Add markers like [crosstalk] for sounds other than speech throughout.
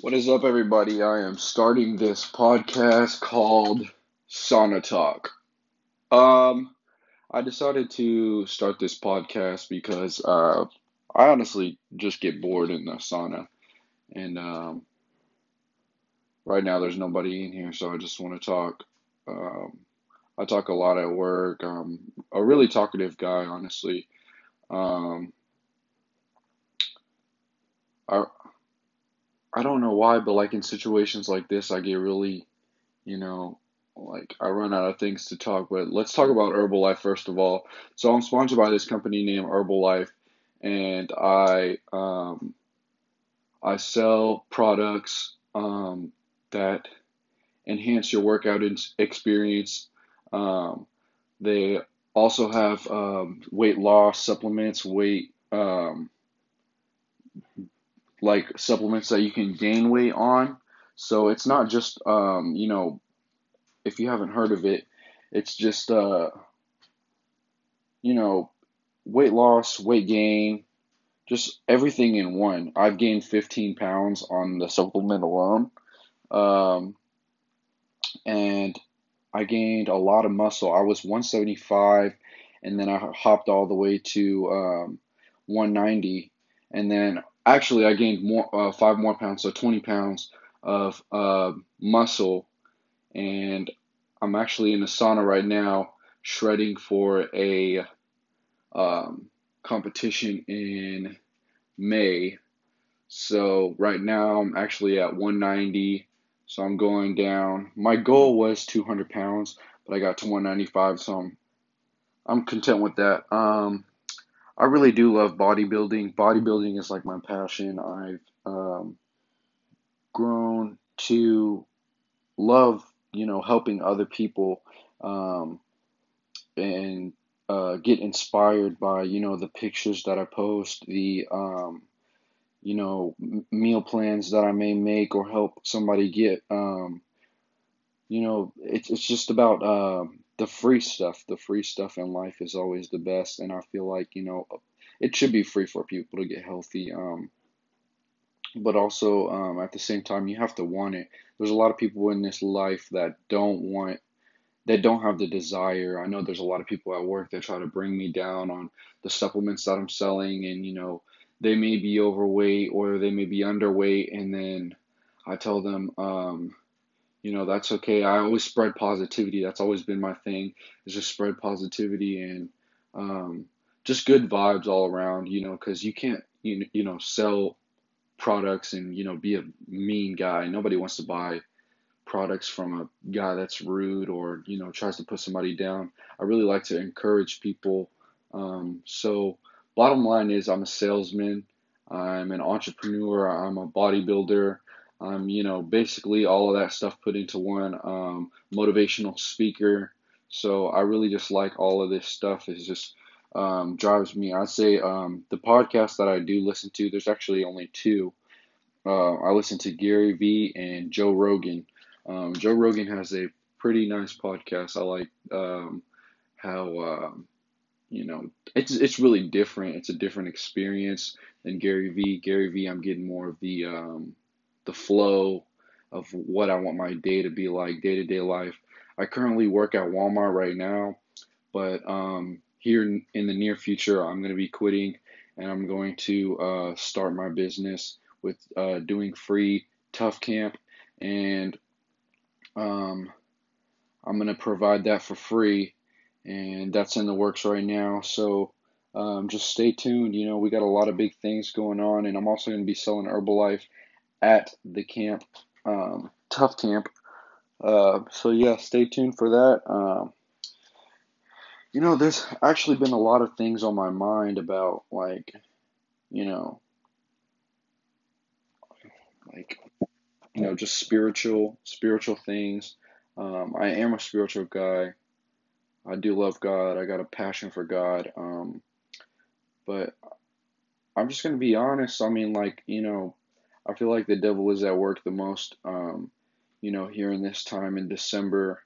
What is up, everybody? I am starting this podcast called Sauna Talk. Um, I decided to start this podcast because uh, I honestly just get bored in the sauna, and um, right now there's nobody in here, so I just want to talk. Um, I talk a lot at work. I'm a really talkative guy, honestly. Um, I I don't know why, but like in situations like this, I get really, you know, like I run out of things to talk. But let's talk about Herbalife first of all. So I'm sponsored by this company named Herbalife, and I um, I sell products um, that enhance your workout experience. Um, they also have um, weight loss supplements, weight um, like supplements that you can gain weight on. So it's not just um, you know, if you haven't heard of it, it's just uh, you know, weight loss, weight gain, just everything in one. I've gained 15 pounds on the supplement alone. Um, and I gained a lot of muscle. I was 175 and then I hopped all the way to um, 190 and then actually I gained more uh, five more pounds, so 20 pounds of uh, muscle, and I'm actually in the sauna right now shredding for a um, competition in May. So right now I'm actually at 190, so I'm going down. My goal was 200 pounds, but I got to 195, so I'm I'm content with that. Um, I really do love bodybuilding. Bodybuilding is like my passion. I've um, grown to love, you know, helping other people um, and uh, get inspired by, you know, the pictures that I post, the, um, you know, meal plans that I may make or help somebody get. Um, you know, it's it's just about um, the free stuff. The free stuff in life is always the best, and I feel like you know it should be free for people to get healthy. Um, but also um, at the same time, you have to want it. There's a lot of people in this life that don't want, that don't have the desire. I know there's a lot of people at work that try to bring me down on the supplements that I'm selling, and you know they may be overweight or they may be underweight, and then I tell them. Um, you know that's okay. I always spread positivity. That's always been my thing is just spread positivity and um, just good vibes all around you know because you can't you, you know sell products and you know be a mean guy. Nobody wants to buy products from a guy that's rude or you know tries to put somebody down. I really like to encourage people um, so bottom line is i'm a salesman. I'm an entrepreneur. I'm a bodybuilder um, you know, basically all of that stuff put into one um, motivational speaker. So I really just like all of this stuff. It just um, drives me. I'd say um, the podcast that I do listen to, there's actually only two. Uh, I listen to Gary Vee and Joe Rogan. Um, Joe Rogan has a pretty nice podcast. I like um, how uh, you know it's it's really different. It's a different experience than Gary Vee. Gary Vee, I'm getting more of the um, the flow of what I want my day to be like, day to day life. I currently work at Walmart right now, but um, here in the near future, I'm going to be quitting and I'm going to uh, start my business with uh, doing free Tough Camp, and um, I'm going to provide that for free, and that's in the works right now. So um, just stay tuned. You know, we got a lot of big things going on, and I'm also going to be selling Herbalife at the camp, um, Tough Camp. Uh, so yeah, stay tuned for that. Um, you know, there's actually been a lot of things on my mind about like, you know, like, you know, just spiritual, spiritual things. Um, I am a spiritual guy. I do love God. I got a passion for God. Um, but I'm just gonna be honest. I mean, like, you know, I feel like the devil is at work the most, um, you know, here in this time in December.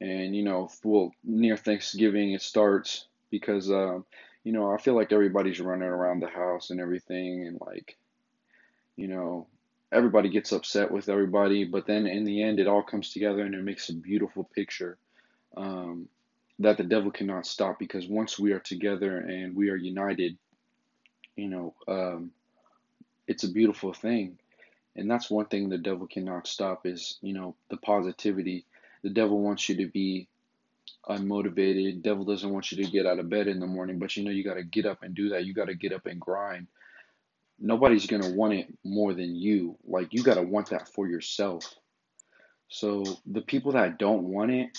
And, you know, well, near Thanksgiving it starts because, um, you know, I feel like everybody's running around the house and everything. And, like, you know, everybody gets upset with everybody, but then in the end, it all comes together and it makes a beautiful picture um, that the devil cannot stop because once we are together and we are united, you know, um, it's a beautiful thing. And that's one thing the devil cannot stop is, you know, the positivity. The devil wants you to be unmotivated. Devil doesn't want you to get out of bed in the morning, but you know you got to get up and do that. You got to get up and grind nobody's going to want it more than you. Like, you got to want that for yourself. So, the people that don't want it,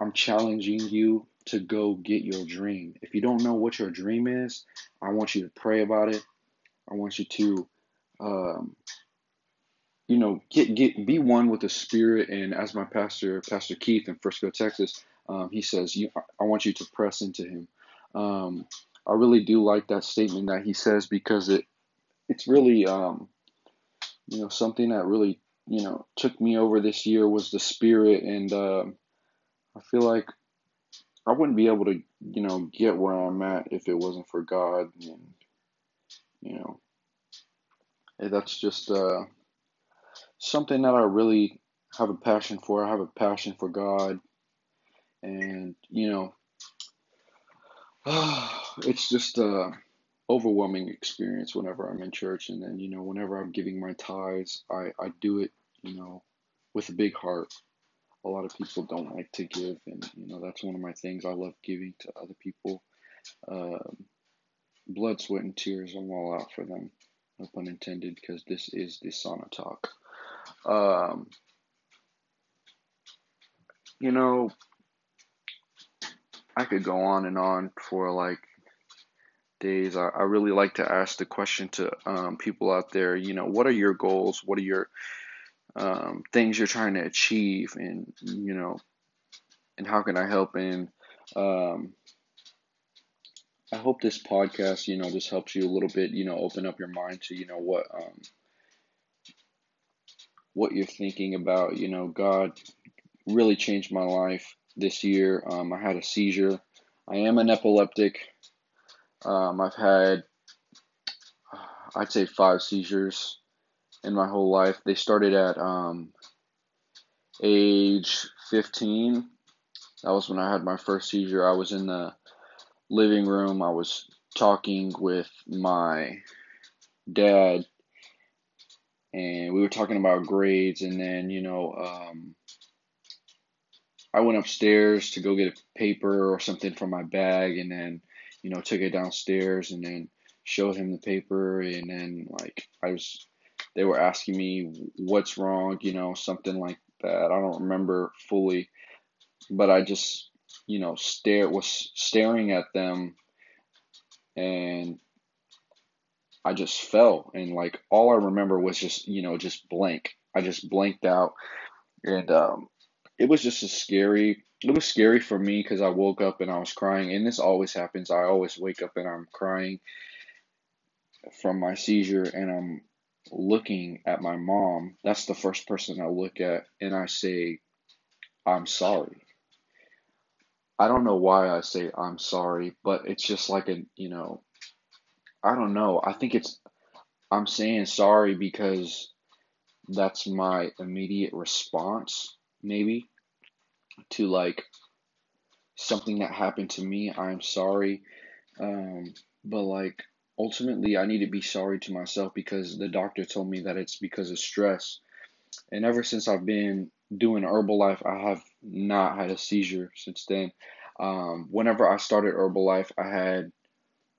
I'm challenging you to go get your dream. If you don't know what your dream is, I want you to pray about it. I want you to, um, you know, get get be one with the Spirit. And as my pastor, Pastor Keith in Frisco, Texas, um, he says, you, I want you to press into Him. Um, I really do like that statement that he says because it it's really um, you know something that really you know took me over this year was the spirit and uh, i feel like i wouldn't be able to you know get where i'm at if it wasn't for god and you know that's just uh, something that i really have a passion for i have a passion for god and you know [sighs] it's just a overwhelming experience whenever I'm in church, and then you know whenever I'm giving my tithes, I I do it you know with a big heart. A lot of people don't like to give, and you know that's one of my things. I love giving to other people. Um, blood, sweat, and tears. I'm all out for them. No pun intended, because this is the sauna talk. Um, you know, I could go on and on for like days, I, I really like to ask the question to um, people out there, you know, what are your goals? What are your um, things you're trying to achieve? And, you know, and how can I help? And um, I hope this podcast, you know, just helps you a little bit, you know, open up your mind to, you know, what, um, what you're thinking about. You know, God really changed my life this year. Um, I had a seizure. I am an epileptic. Um, I've had, I'd say, five seizures in my whole life. They started at um, age 15. That was when I had my first seizure. I was in the living room. I was talking with my dad, and we were talking about grades. And then, you know, um, I went upstairs to go get a paper or something from my bag, and then you know, took it downstairs and then showed him the paper and then like I was they were asking me what's wrong, you know, something like that. I don't remember fully, but I just, you know, stare was staring at them and I just fell and like all I remember was just, you know, just blank. I just blanked out and um it was just a scary it was scary for me because I woke up and I was crying, and this always happens. I always wake up and I'm crying from my seizure, and I'm looking at my mom. That's the first person I look at, and I say, I'm sorry. I don't know why I say I'm sorry, but it's just like a, you know, I don't know. I think it's, I'm saying sorry because that's my immediate response, maybe to like something that happened to me. I'm sorry. Um, but like ultimately, I need to be sorry to myself because the doctor told me that it's because of stress. And ever since I've been doing Herbalife, I have not had a seizure since then. Um, whenever I started Herbalife, I had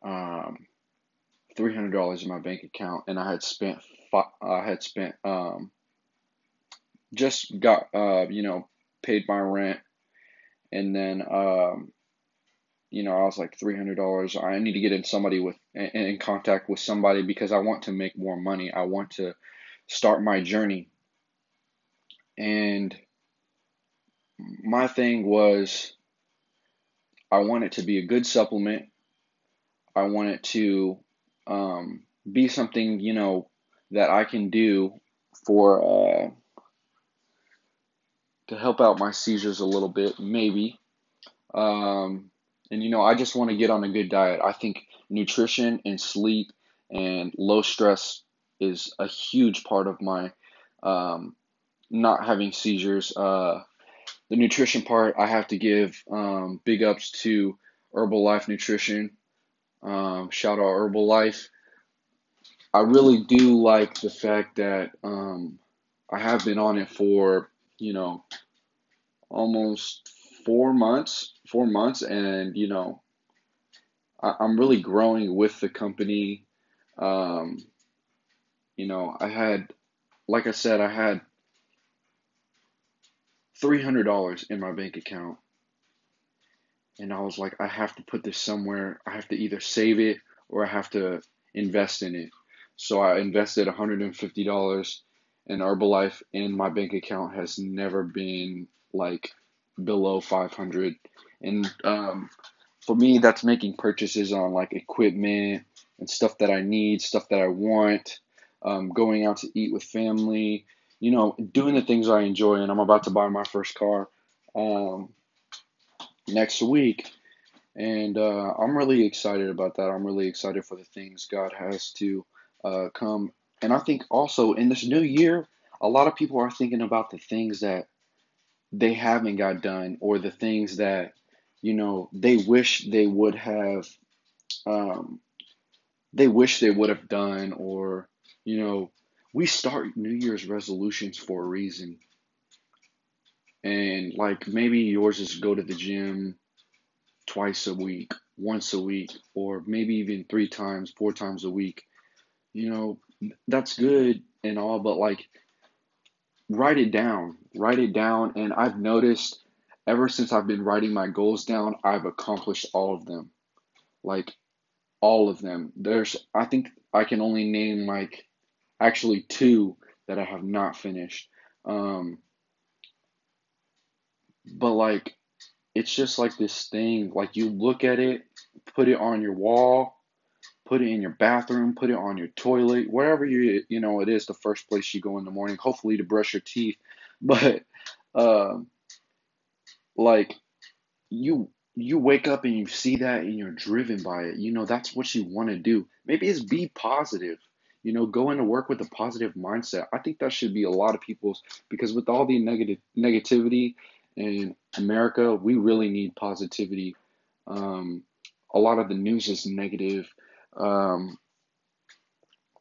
um, three hundred dollars in my bank account, and I had spent I had spent um, just got uh, you know paid my rent, and then um, you know I was like three hundred dollars. I need to get in somebody with in contact with somebody because I want to make more money. I want to start my journey, and my thing was I want it to be a good supplement. I want it to um, be something you know that I can do for uh, to help out my seizures a little bit, maybe. Um, and you know, I just want to get on a good diet. I think nutrition and sleep and low stress is a huge part of my um, not having seizures. Uh, the nutrition part, I have to give um, big ups to Herbalife Nutrition. Um, shout out Herbalife. I really do like the fact that um, I have been on it for, you know, almost four months, four months, and you know, I, am really growing with the company. Um, you know, I had, like I said, I had three hundred dollars in my bank account, and I was like, I have to put this somewhere. I have to either save it or I have to invest in it. So I invested one hundred and fifty dollars in Herbalife, and my bank account has never been like below 500 and um, for me that's making purchases on like equipment and stuff that i need stuff that i want um, going out to eat with family you know doing the things i enjoy and i'm about to buy my first car um, next week. And uh, i'm really excited about that. I'm really excited for the things god has to uh, come. And i think also in this new year a lot of people are thinking about the things that they haven't got done or the things that you know they wish they would have um, they wish they would have done or you know we start new year's resolutions for a reason and like maybe yours is go to the gym twice a week once a week or maybe even three times four times a week you know that's good and all but like write it down. Write it down. And I've noticed ever since I've been writing my goals down, I've accomplished all of them. Like all of them. There's, I think I can only name like actually two that I have not finished. Um, but like, it's just like this thing, like you look at it, put it on your wall, put it in your bathroom, put it on your toilet, wherever you you know it is the first place you go in the morning, hopefully to brush your teeth. [laughs] But um, like you you wake up and you see that and you're driven by it. You know that's what you want to do. Maybe it's be positive. You know, go into work with a positive mindset. I think that should be a lot of people's because with all the negative negativity in America, we really need positivity. Um, a lot of the news is negative um,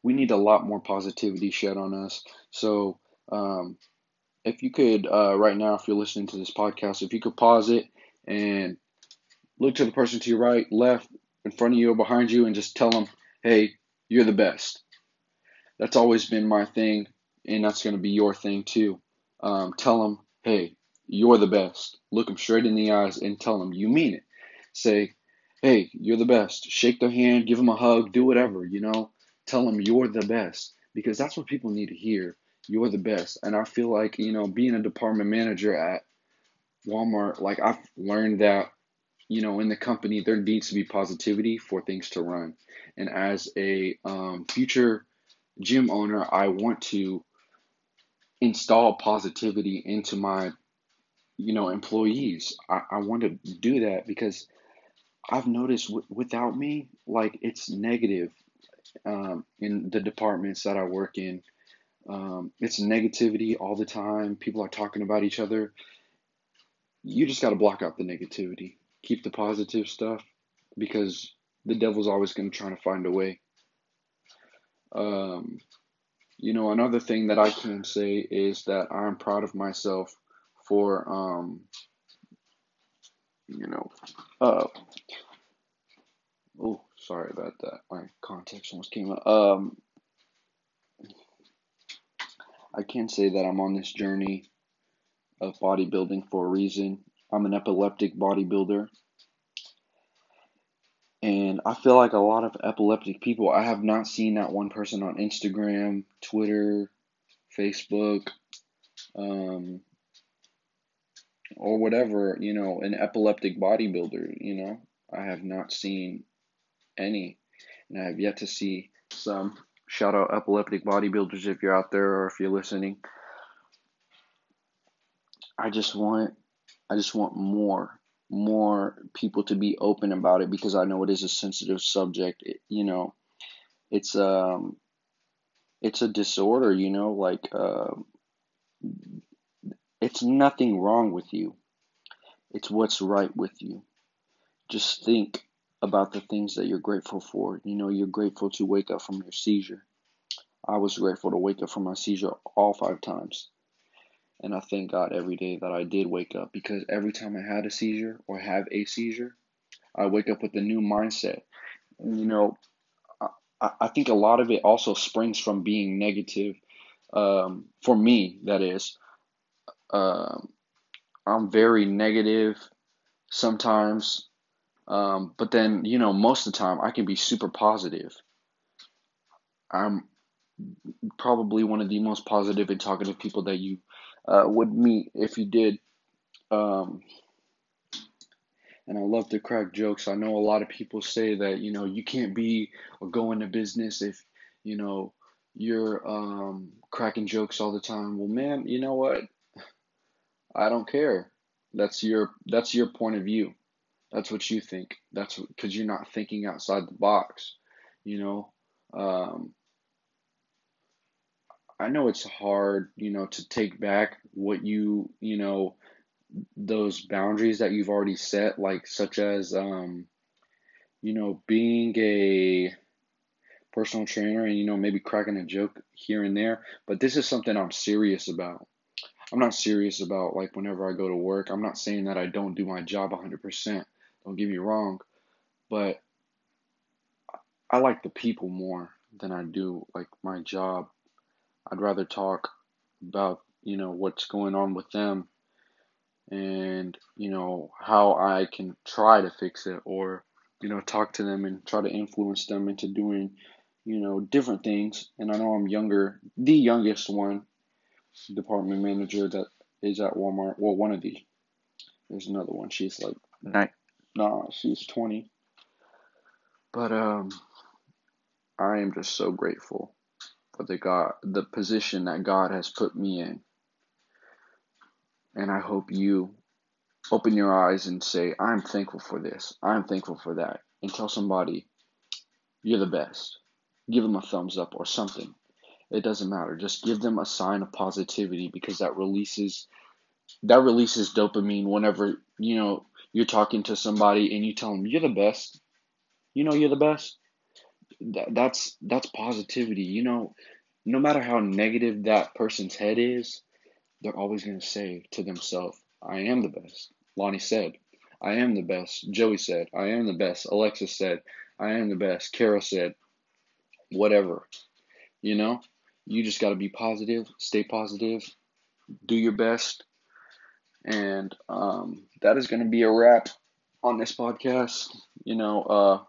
we need a lot more positivity shed on us. So, um, if you could, uh, right now, if you're listening to this podcast, if you could pause it and look to the person to your right, left, in front of you, or behind you, and just tell them, hey, you're the best. That's always been my thing, and that's going to be your thing too. Um, tell them, hey, you're the best. Look them straight in the eyes and tell them you mean it. Say, hey, you're the best. Shake their hand, give them a hug, do whatever, you know. Tell them you're the best because that's what people need to hear. You're the best. And I feel like, you know, being a department manager at Walmart, like I've learned that, you know, in the company, there needs to be positivity for things to run. And as a um, future gym owner, I want to install positivity into my, you know, employees. I, I want to do that because I've noticed w- without me, like it's negative um, in the departments that I work in. Um, it's negativity all the time. People are talking about each other. You just got to block out the negativity. Keep the positive stuff because the devil's always going to try to find a way. Um, you know, another thing that I can say is that I'm proud of myself for, um, you know, uh, Oh, sorry about that. My context almost came up. Um, I can say that I'm on this journey of bodybuilding for a reason. I'm an epileptic bodybuilder. And I feel like a lot of epileptic people, I have not seen that one person on Instagram, Twitter, Facebook, um, or whatever, you know, an epileptic bodybuilder, you know. I have not seen any, and I have yet to see some. Shout out epileptic bodybuilders if you're out there or if you're listening. I just want, I just want more, more people to be open about it because I know it is a sensitive subject. It, you know, it's um, it's a disorder, you know, like uh, it's nothing wrong with you. It's what's right with you. Just think about the things that you're grateful for. You know, you're grateful to wake up from your seizure. I was grateful to wake up from my seizure all five times. And I thank God every day that I did wake up because every time I had a seizure or have a seizure, I wake up with a new mindset. You know, I, I think a lot of it also springs from being negative. Um, for me, that is. Um, I'm very negative sometimes, um, but then, you know, most of the time I can be super positive. I'm probably one of the most positive and talkative people that you uh, would meet if you did. Um, and I love to crack jokes. I know a lot of people say that you know you can't be or go into business if you know you're um, cracking jokes all the time. Well, man, you know what? I don't care. That's your that's your point of view. That's what you think. That's because you're not thinking outside the box. You know, um, I know it's hard, you know, to take back what you, you know, those boundaries that you've already set, like such as, um, you know, being a personal trainer and, you know, maybe cracking a joke here and there. But this is something I'm serious about. I'm not serious about like whenever I go to work. I'm not saying that I don't do my job 100%. Don't get me wrong. But I like the people more than I do like my job. I'd rather talk about, you know, what's going on with them and, you know, how I can try to fix it or, you know, talk to them and try to influence them into doing, you know, different things. And I know I'm younger, the youngest one, department manager that is at Walmart. Well, one of the. There's another one. She's like nine. Nah, she's 20. But um, I am just so grateful for the God, the position that God has put me in. And I hope you open your eyes and say, I'm thankful for this. I'm thankful for that. And tell somebody, you're the best. Give them a thumbs up or something. It doesn't matter. Just give them a sign of positivity because that releases that releases dopamine whenever, you know, you're talking to somebody and you tell them you're the best. You know you're the best. That, that's that's positivity. You know, no matter how negative that person's head is, they're always going to say to themselves, I am the best. Lonnie said, I am the best. Joey said, I am the best. Alexis said, I am the best. Kara said, whatever. You know, you just got to be positive, stay positive, do your best. And um, that is going to be a wrap on this podcast. You know, uh,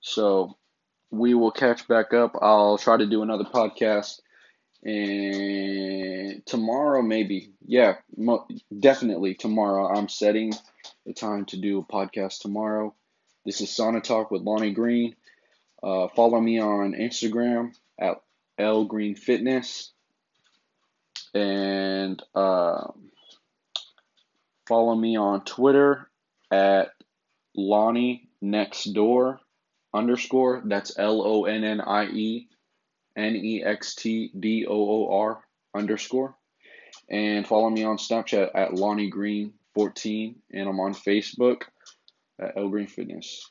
so we will catch back up. I'll try to do another podcast. And tomorrow maybe. Yeah mo- definitely tomorrow. I'm setting the time to do a podcast tomorrow. This is sauna talk with lonnie green. Uh, follow me on instagram at l green fitness. And uh, follow me on twitter at lonnie next door underscore that's l-o-n-n-i-e N E X T D O O R underscore. And follow me on Snapchat at Lonnie Green 14. And I'm on Facebook at L Green Fitness.